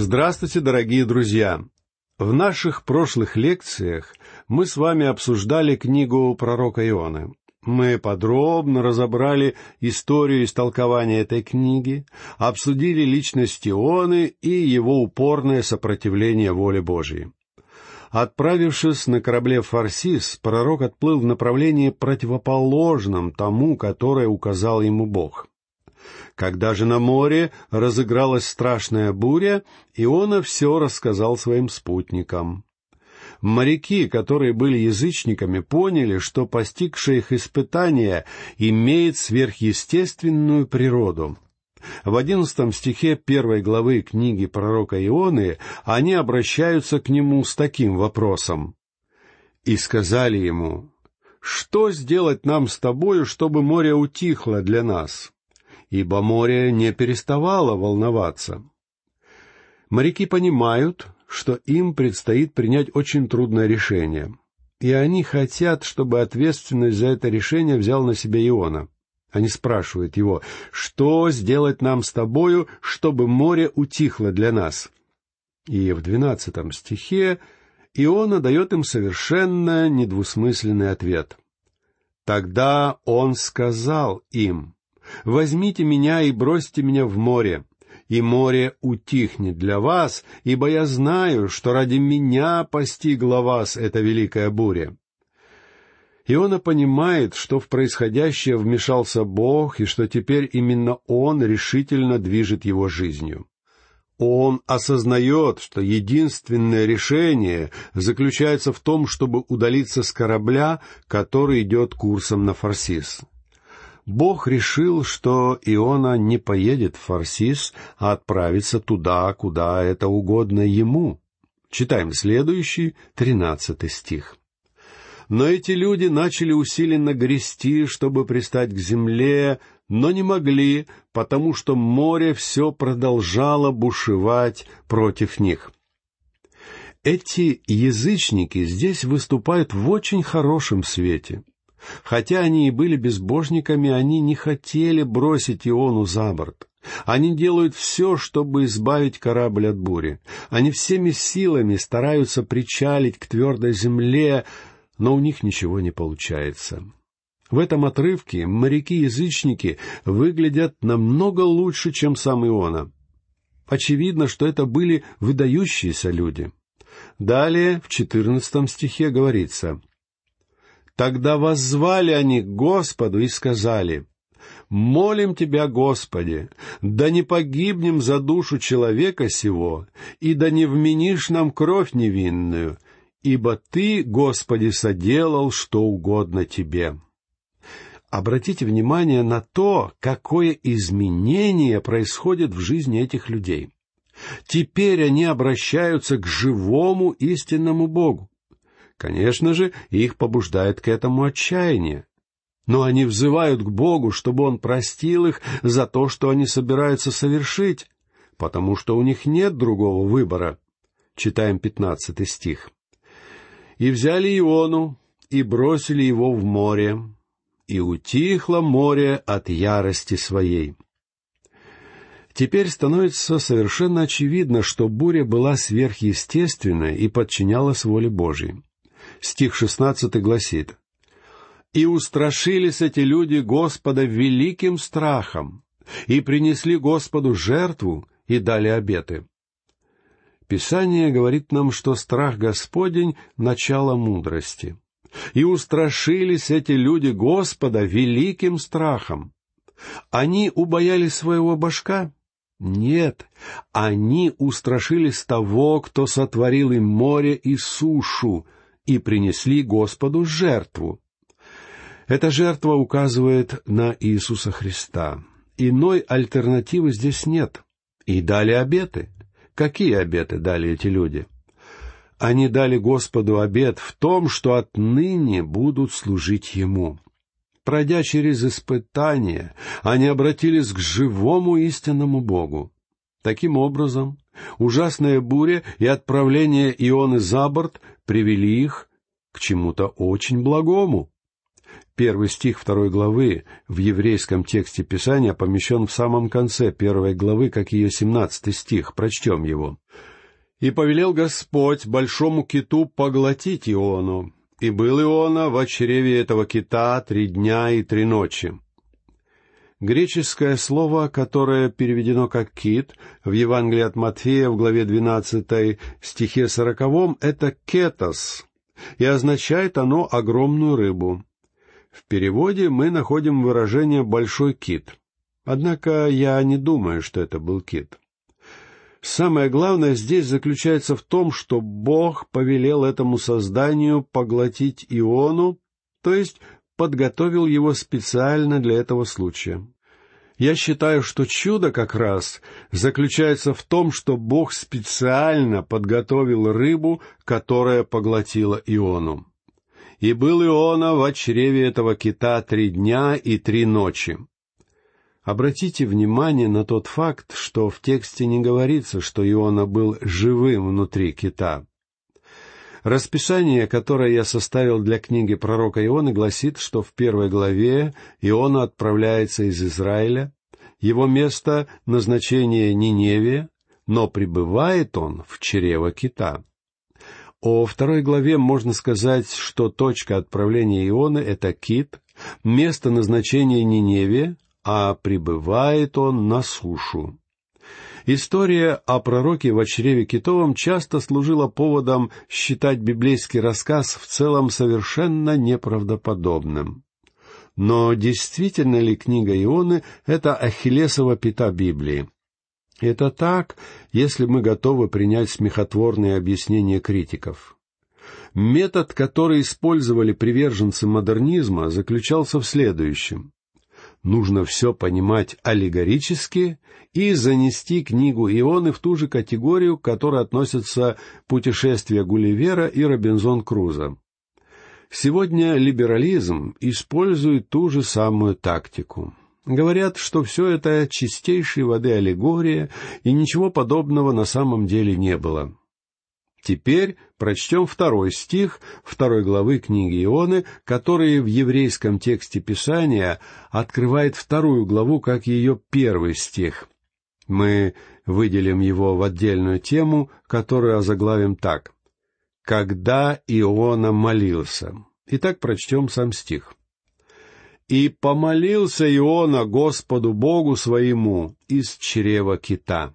Здравствуйте, дорогие друзья! В наших прошлых лекциях мы с вами обсуждали книгу пророка Ионы. Мы подробно разобрали историю истолкования этой книги, обсудили личность Ионы и его упорное сопротивление воле Божьей. Отправившись на корабле «Фарсис», пророк отплыл в направлении противоположном тому, которое указал ему Бог. Когда же на море разыгралась страшная буря, Иона все рассказал своим спутникам. Моряки, которые были язычниками, поняли, что постигшее их испытание имеет сверхъестественную природу. В одиннадцатом стихе первой главы книги пророка Ионы они обращаются к нему с таким вопросом. «И сказали ему, что сделать нам с тобою, чтобы море утихло для нас?» Ибо море не переставало волноваться. Моряки понимают, что им предстоит принять очень трудное решение, и они хотят, чтобы ответственность за это решение взял на себя Иона. Они спрашивают его, что сделать нам с тобою, чтобы море утихло для нас? И в двенадцатом стихе Иона дает им совершенно недвусмысленный ответ. Тогда он сказал им, «Возьмите меня и бросьте меня в море, и море утихнет для вас, ибо я знаю, что ради меня постигла вас эта великая буря». Иона понимает, что в происходящее вмешался Бог и что теперь именно Он решительно движет его жизнью. Он осознает, что единственное решение заключается в том, чтобы удалиться с корабля, который идет курсом на Фарсис. Бог решил, что Иона не поедет в Фарсис, а отправится туда, куда это угодно ему. Читаем следующий, тринадцатый стих. Но эти люди начали усиленно грести, чтобы пристать к земле, но не могли, потому что море все продолжало бушевать против них. Эти язычники здесь выступают в очень хорошем свете. Хотя они и были безбожниками, они не хотели бросить Иону за борт. Они делают все, чтобы избавить корабль от бури. Они всеми силами стараются причалить к твердой земле, но у них ничего не получается. В этом отрывке моряки-язычники выглядят намного лучше, чем сам Иона. Очевидно, что это были выдающиеся люди. Далее, в четырнадцатом стихе говорится, Тогда воззвали они к Господу и сказали, «Молим Тебя, Господи, да не погибнем за душу человека сего, и да не вменишь нам кровь невинную, ибо Ты, Господи, соделал что угодно Тебе». Обратите внимание на то, какое изменение происходит в жизни этих людей. Теперь они обращаются к живому истинному Богу. Конечно же, их побуждает к этому отчаяние. Но они взывают к Богу, чтобы Он простил их за то, что они собираются совершить, потому что у них нет другого выбора. Читаем пятнадцатый стих. «И взяли Иону, и бросили его в море, и утихло море от ярости своей». Теперь становится совершенно очевидно, что буря была сверхъестественной и подчинялась воле Божьей стих шестнадцатый гласит, «И устрашились эти люди Господа великим страхом, и принесли Господу жертву, и дали обеты». Писание говорит нам, что страх Господень — начало мудрости. И устрашились эти люди Господа великим страхом. Они убоялись своего башка? Нет, они устрашились того, кто сотворил им море и сушу, и принесли Господу жертву. Эта жертва указывает на Иисуса Христа. Иной альтернативы здесь нет. И дали обеты. Какие обеты дали эти люди? Они дали Господу обет в том, что отныне будут служить Ему. Пройдя через испытания, они обратились к живому истинному Богу. Таким образом, ужасная буря и отправление Ионы за борт привели их к чему-то очень благому. Первый стих второй главы в еврейском тексте Писания помещен в самом конце первой главы, как ее семнадцатый стих. Прочтем его. «И повелел Господь большому киту поглотить Иону, и был Иона в чреве этого кита три дня и три ночи». Греческое слово, которое переведено как «кит» в Евангелии от Матфея в главе 12 стихе 40, это «кетос», и означает оно огромную рыбу. В переводе мы находим выражение «большой кит». Однако я не думаю, что это был кит. Самое главное здесь заключается в том, что Бог повелел этому созданию поглотить Иону, то есть подготовил его специально для этого случая. Я считаю, что чудо как раз заключается в том, что Бог специально подготовил рыбу, которая поглотила Иону и был Иона в чреве этого кита три дня и три ночи. Обратите внимание на тот факт, что в тексте не говорится, что Иона был живым внутри кита. Расписание, которое я составил для книги пророка Ионы, гласит, что в первой главе Иона отправляется из Израиля, его место назначения Ниневия, но пребывает он в чрево кита. О второй главе можно сказать, что точка отправления Ионы — это Кит, место назначения Ниневе, а прибывает он на сушу. История о пророке в чреве китовом часто служила поводом считать библейский рассказ в целом совершенно неправдоподобным. Но действительно ли книга Ионы — это Ахиллесова пята Библии? Это так, если мы готовы принять смехотворные объяснения критиков. Метод, который использовали приверженцы модернизма, заключался в следующем. Нужно все понимать аллегорически и занести книгу Ионы в ту же категорию, к которой относятся «Путешествия Гулливера» и «Робинзон Круза». Сегодня либерализм использует ту же самую тактику. Говорят, что все это чистейшей воды аллегория, и ничего подобного на самом деле не было. Теперь прочтем второй стих второй главы книги Ионы, который в еврейском тексте Писания открывает вторую главу как ее первый стих. Мы выделим его в отдельную тему, которую озаглавим так. «Когда Иона молился». Итак, прочтем сам стих. И помолился Иона Господу Богу своему из чрева кита.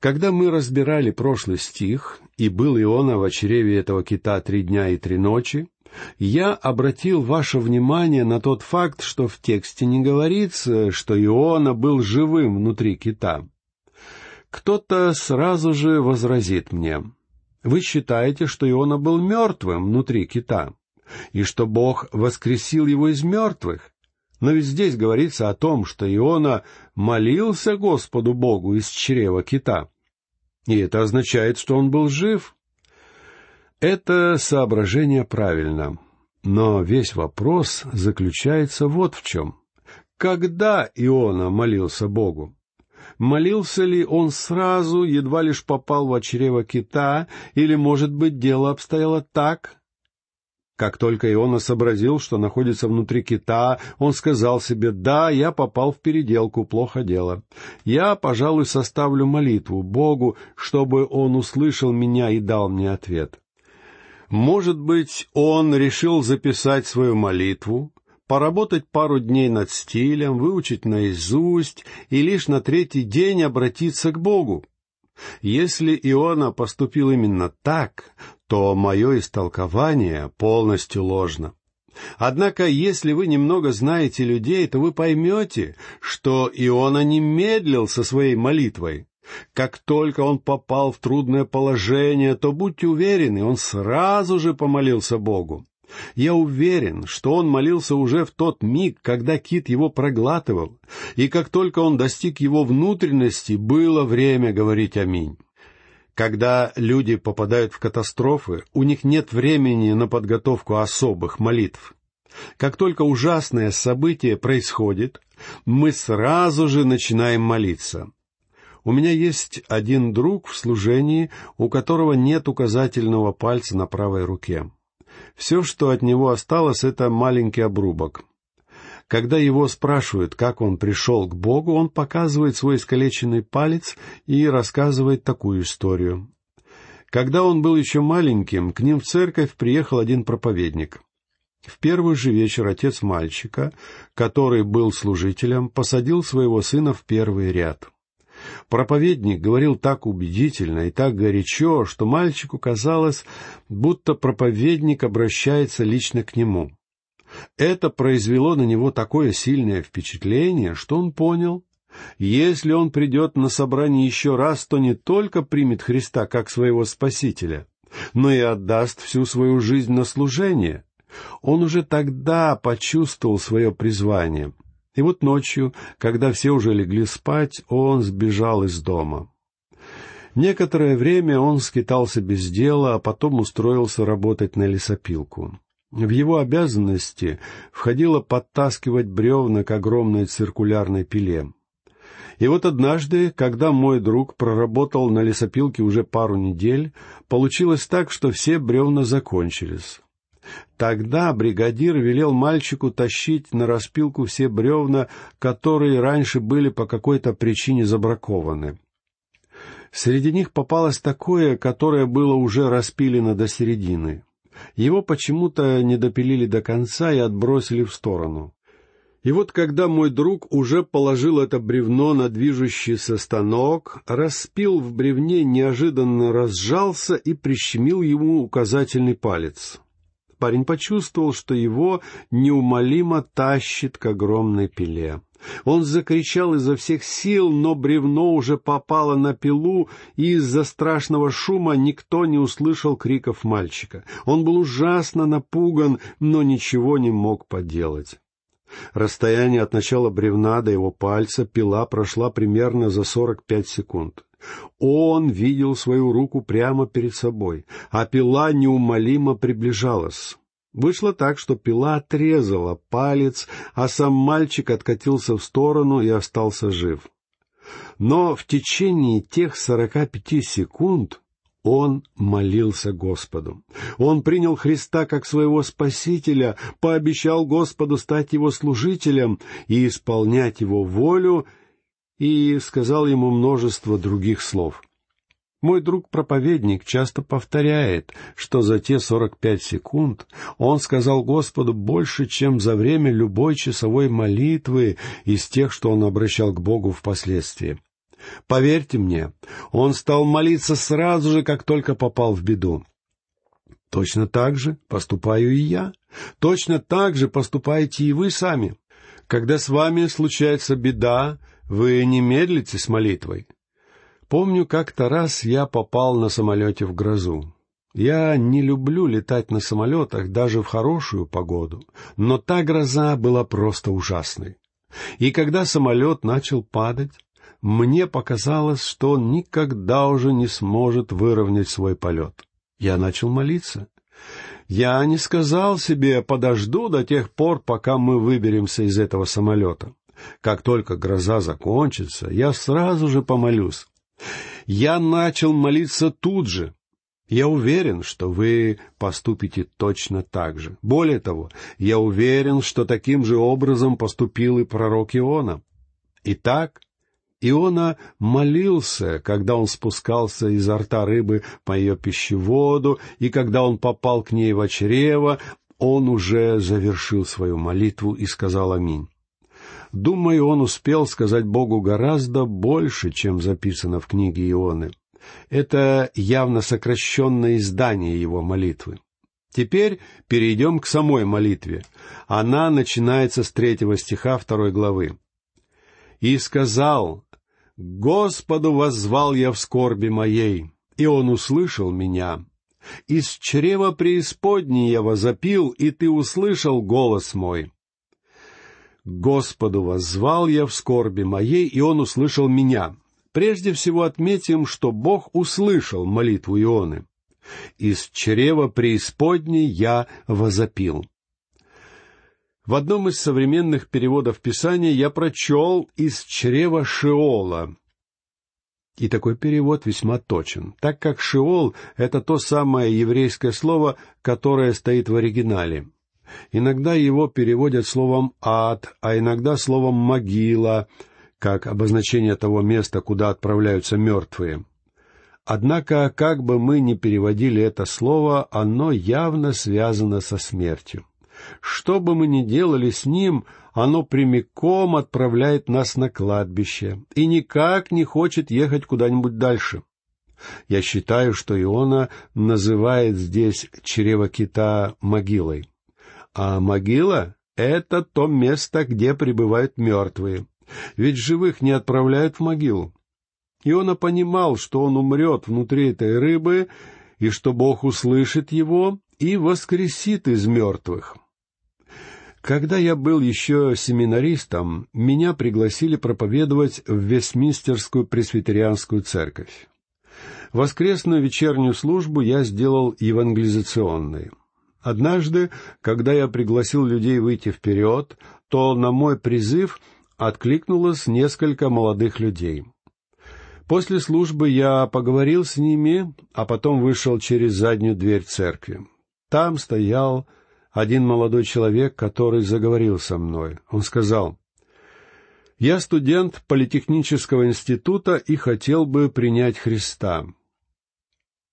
Когда мы разбирали прошлый стих, и был Иона в чреве этого кита три дня и три ночи, я обратил ваше внимание на тот факт, что в тексте не говорится, что Иона был живым внутри кита. Кто-то сразу же возразит мне, вы считаете, что Иона был мертвым внутри кита и что Бог воскресил его из мертвых. Но ведь здесь говорится о том, что Иона молился Господу Богу из чрева кита. И это означает, что он был жив. Это соображение правильно. Но весь вопрос заключается вот в чем. Когда Иона молился Богу? Молился ли он сразу, едва лишь попал в чрево кита, или, может быть, дело обстояло так, как только Иона сообразил, что находится внутри кита, он сказал себе, «Да, я попал в переделку, плохо дело. Я, пожалуй, составлю молитву Богу, чтобы Он услышал меня и дал мне ответ». Может быть, он решил записать свою молитву, поработать пару дней над стилем, выучить наизусть и лишь на третий день обратиться к Богу. Если Иона поступил именно так, то мое истолкование полностью ложно. Однако, если вы немного знаете людей, то вы поймете, что Иона не медлил со своей молитвой. Как только он попал в трудное положение, то будьте уверены, он сразу же помолился Богу. Я уверен, что он молился уже в тот миг, когда кит его проглатывал, и как только он достиг его внутренности, было время говорить «Аминь». Когда люди попадают в катастрофы, у них нет времени на подготовку особых молитв. Как только ужасное событие происходит, мы сразу же начинаем молиться. У меня есть один друг в служении, у которого нет указательного пальца на правой руке. Все, что от него осталось, это маленький обрубок. Когда его спрашивают, как он пришел к Богу, он показывает свой искалеченный палец и рассказывает такую историю. Когда он был еще маленьким, к ним в церковь приехал один проповедник. В первый же вечер отец мальчика, который был служителем, посадил своего сына в первый ряд. Проповедник говорил так убедительно и так горячо, что мальчику казалось, будто проповедник обращается лично к нему. Это произвело на него такое сильное впечатление, что он понял, если он придет на собрание еще раз, то не только примет Христа как своего Спасителя, но и отдаст всю свою жизнь на служение. Он уже тогда почувствовал свое призвание. И вот ночью, когда все уже легли спать, он сбежал из дома. Некоторое время он скитался без дела, а потом устроился работать на лесопилку. В его обязанности входило подтаскивать бревна к огромной циркулярной пиле. И вот однажды, когда мой друг проработал на лесопилке уже пару недель, получилось так, что все бревна закончились. Тогда бригадир велел мальчику тащить на распилку все бревна, которые раньше были по какой-то причине забракованы. Среди них попалось такое, которое было уже распилено до середины. Его почему-то не допилили до конца и отбросили в сторону. И вот когда мой друг уже положил это бревно на движущийся станок, распил в бревне неожиданно разжался и прищемил ему указательный палец. Парень почувствовал, что его неумолимо тащит к огромной пиле. Он закричал изо всех сил, но бревно уже попало на пилу, и из-за страшного шума никто не услышал криков мальчика. Он был ужасно напуган, но ничего не мог поделать. Расстояние от начала бревна до его пальца пила прошла примерно за сорок пять секунд. Он видел свою руку прямо перед собой, а пила неумолимо приближалась. Вышло так, что пила отрезала палец, а сам мальчик откатился в сторону и остался жив. Но в течение тех сорока пяти секунд он молился Господу. Он принял Христа как своего Спасителя, пообещал Господу стать его служителем и исполнять его волю, и сказал ему множество других слов. Мой друг-проповедник часто повторяет, что за те сорок пять секунд он сказал Господу больше, чем за время любой часовой молитвы из тех, что он обращал к Богу впоследствии. Поверьте мне, он стал молиться сразу же, как только попал в беду. Точно так же поступаю и я. Точно так же поступаете и вы сами. Когда с вами случается беда, вы не медлите с молитвой. Помню, как-то раз я попал на самолете в грозу. Я не люблю летать на самолетах даже в хорошую погоду, но та гроза была просто ужасной. И когда самолет начал падать, мне показалось, что он никогда уже не сможет выровнять свой полет. Я начал молиться. Я не сказал себе «подожду до тех пор, пока мы выберемся из этого самолета». Как только гроза закончится, я сразу же помолюсь. Я начал молиться тут же. Я уверен, что вы поступите точно так же. Более того, я уверен, что таким же образом поступил и пророк Иона. Итак, Иона молился, когда он спускался изо рта рыбы по ее пищеводу, и когда он попал к ней в чрево, он уже завершил свою молитву и сказал «Аминь». Думаю, он успел сказать Богу гораздо больше, чем записано в книге Ионы. Это явно сокращенное издание его молитвы. Теперь перейдем к самой молитве. Она начинается с третьего стиха второй главы. «И сказал, Господу воззвал я в скорби моей, и Он услышал меня. Из чрева преисподней я возопил, и Ты услышал голос мой. Господу воззвал я в скорби моей, и он услышал меня. Прежде всего отметим, что Бог услышал молитву Ионы. Из чрева преисподней я возопил. В одном из современных переводов Писания я прочел «из чрева Шеола». И такой перевод весьма точен, так как «шеол» — это то самое еврейское слово, которое стоит в оригинале. Иногда его переводят словом «ад», а иногда словом «могила», как обозначение того места, куда отправляются мертвые. Однако, как бы мы ни переводили это слово, оно явно связано со смертью. Что бы мы ни делали с ним, оно прямиком отправляет нас на кладбище и никак не хочет ехать куда-нибудь дальше. Я считаю, что Иона называет здесь чрево кита могилой. А могила — это то место, где пребывают мертвые. Ведь живых не отправляют в могилу. Иона понимал, что он умрет внутри этой рыбы, и что Бог услышит его и воскресит из мертвых. Когда я был еще семинаристом, меня пригласили проповедовать в Вестминстерскую пресвитерианскую церковь. Воскресную вечернюю службу я сделал евангелизационной. Однажды, когда я пригласил людей выйти вперед, то на мой призыв откликнулось несколько молодых людей. После службы я поговорил с ними, а потом вышел через заднюю дверь церкви. Там стоял один молодой человек, который заговорил со мной. Он сказал, «Я студент Политехнического института и хотел бы принять Христа.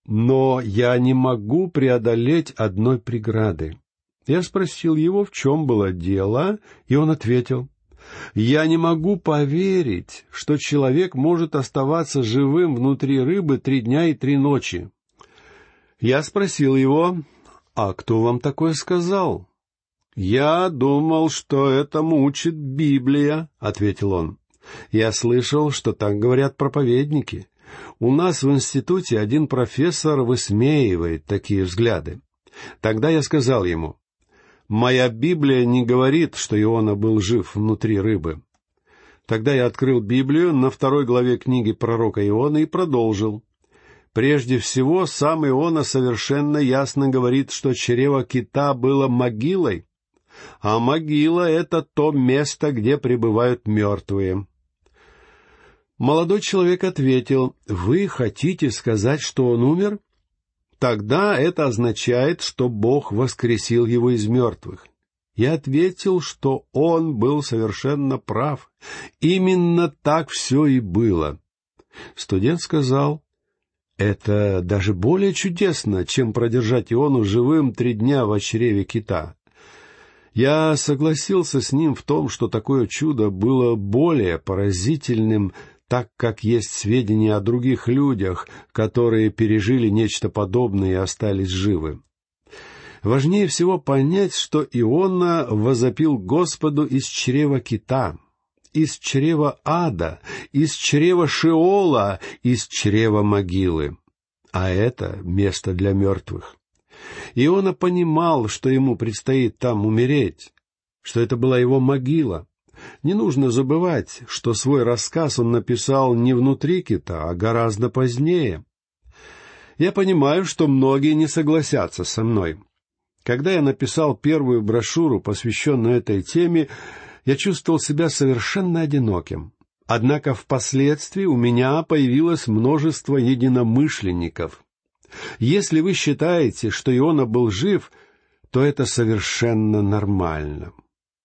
Но я не могу преодолеть одной преграды». Я спросил его, в чем было дело, и он ответил, «Я не могу поверить, что человек может оставаться живым внутри рыбы три дня и три ночи». Я спросил его, «А кто вам такое сказал?» «Я думал, что этому учит Библия», — ответил он. «Я слышал, что так говорят проповедники. У нас в институте один профессор высмеивает такие взгляды. Тогда я сказал ему, «Моя Библия не говорит, что Иона был жив внутри рыбы». Тогда я открыл Библию на второй главе книги пророка Иона и продолжил. Прежде всего, сам Иона совершенно ясно говорит, что чрево кита было могилой, а могила — это то место, где пребывают мертвые. Молодой человек ответил, «Вы хотите сказать, что он умер? Тогда это означает, что Бог воскресил его из мертвых». Я ответил, что он был совершенно прав. Именно так все и было. Студент сказал, это даже более чудесно, чем продержать Иону живым три дня в чреве кита. Я согласился с ним в том, что такое чудо было более поразительным, так как есть сведения о других людях, которые пережили нечто подобное и остались живы. Важнее всего понять, что Иона возопил Господу из чрева кита — из чрева ада, из чрева Шиола, из чрева могилы. А это место для мертвых. Иона понимал, что ему предстоит там умереть, что это была его могила. Не нужно забывать, что свой рассказ он написал не внутри кита, а гораздо позднее. Я понимаю, что многие не согласятся со мной. Когда я написал первую брошюру, посвященную этой теме, я чувствовал себя совершенно одиноким. Однако впоследствии у меня появилось множество единомышленников. Если вы считаете, что Иона был жив, то это совершенно нормально.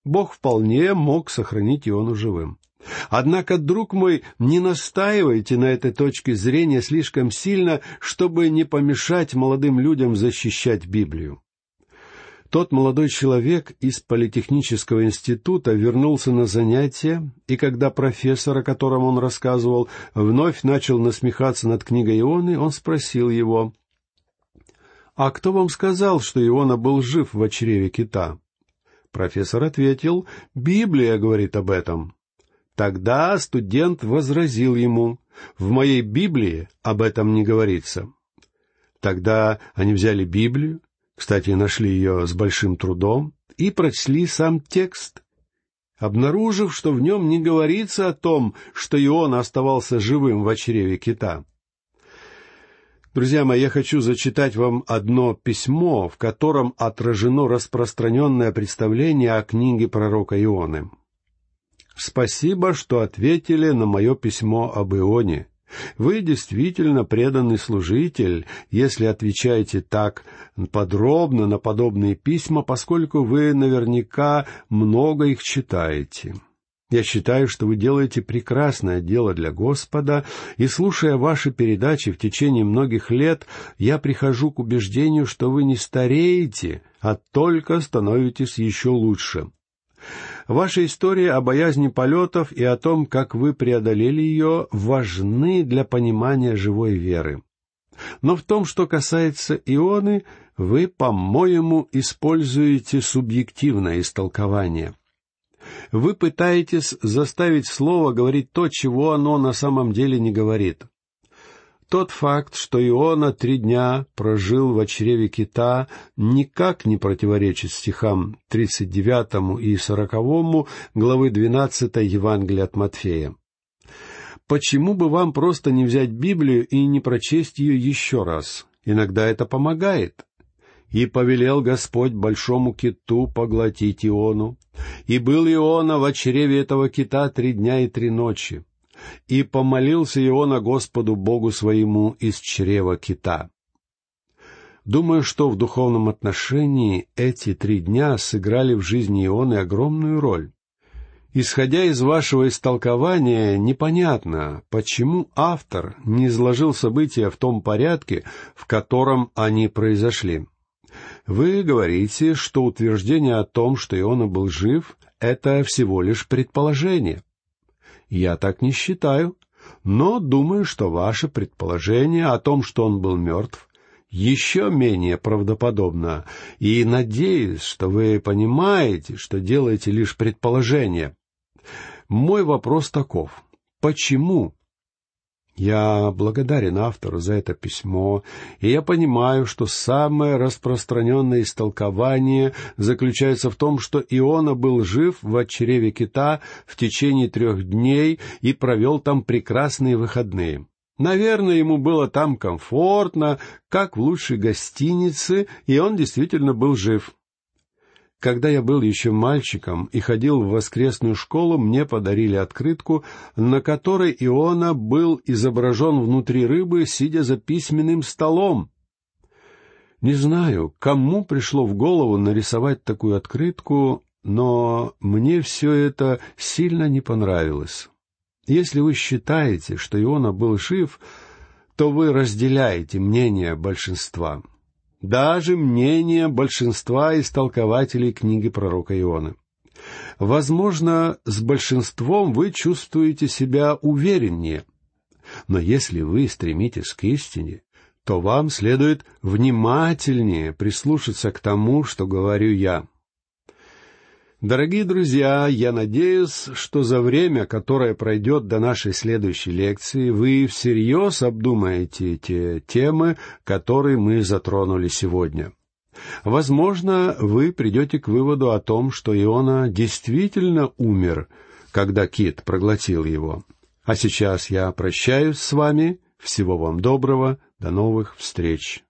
Бог вполне мог сохранить Иону живым. Однако, друг мой, не настаивайте на этой точке зрения слишком сильно, чтобы не помешать молодым людям защищать Библию. Тот молодой человек из Политехнического института вернулся на занятия, и когда профессор, о котором он рассказывал, вновь начал насмехаться над книгой Ионы, он спросил его, «А кто вам сказал, что Иона был жив в чреве кита?» Профессор ответил, «Библия говорит об этом». Тогда студент возразил ему, «В моей Библии об этом не говорится». Тогда они взяли Библию, кстати, нашли ее с большим трудом и прочли сам текст, обнаружив, что в нем не говорится о том, что Иона оставался живым в чреве кита. Друзья мои, я хочу зачитать вам одно письмо, в котором отражено распространенное представление о книге пророка Ионы. «Спасибо, что ответили на мое письмо об Ионе. Вы действительно преданный служитель, если отвечаете так подробно на подобные письма, поскольку вы наверняка много их читаете. Я считаю, что вы делаете прекрасное дело для Господа, и, слушая ваши передачи в течение многих лет, я прихожу к убеждению, что вы не стареете, а только становитесь еще лучше. Ваша история о боязни полетов и о том, как вы преодолели ее, важны для понимания живой веры. Но в том, что касается ионы, вы, по-моему, используете субъективное истолкование. Вы пытаетесь заставить слово говорить то, чего оно на самом деле не говорит. Тот факт, что Иона три дня прожил в чреве кита, никак не противоречит стихам 39 и 40 главы 12 Евангелия от Матфея. Почему бы вам просто не взять Библию и не прочесть ее еще раз? Иногда это помогает. «И повелел Господь большому киту поглотить Иону, и был Иона в чреве этого кита три дня и три ночи и помолился Иона Господу Богу своему из чрева кита. Думаю, что в духовном отношении эти три дня сыграли в жизни Ионы огромную роль. Исходя из вашего истолкования, непонятно, почему автор не изложил события в том порядке, в котором они произошли. Вы говорите, что утверждение о том, что Иона был жив, это всего лишь предположение. Я так не считаю, но думаю, что ваше предположение о том, что он был мертв, еще менее правдоподобно, и надеюсь, что вы понимаете, что делаете лишь предположение. Мой вопрос таков. Почему я благодарен автору за это письмо, и я понимаю, что самое распространенное истолкование заключается в том, что Иона был жив в чреве кита в течение трех дней и провел там прекрасные выходные. Наверное, ему было там комфортно, как в лучшей гостинице, и он действительно был жив. Когда я был еще мальчиком и ходил в воскресную школу, мне подарили открытку, на которой Иона был изображен внутри рыбы, сидя за письменным столом. Не знаю, кому пришло в голову нарисовать такую открытку, но мне все это сильно не понравилось. Если вы считаете, что Иона был жив, то вы разделяете мнение большинства даже мнение большинства истолкователей книги пророка Иона. Возможно, с большинством вы чувствуете себя увереннее, но если вы стремитесь к истине, то вам следует внимательнее прислушаться к тому, что говорю я. Дорогие друзья, я надеюсь, что за время, которое пройдет до нашей следующей лекции, вы всерьез обдумаете те темы, которые мы затронули сегодня. Возможно, вы придете к выводу о том, что Иона действительно умер, когда кит проглотил его. А сейчас я прощаюсь с вами. Всего вам доброго. До новых встреч.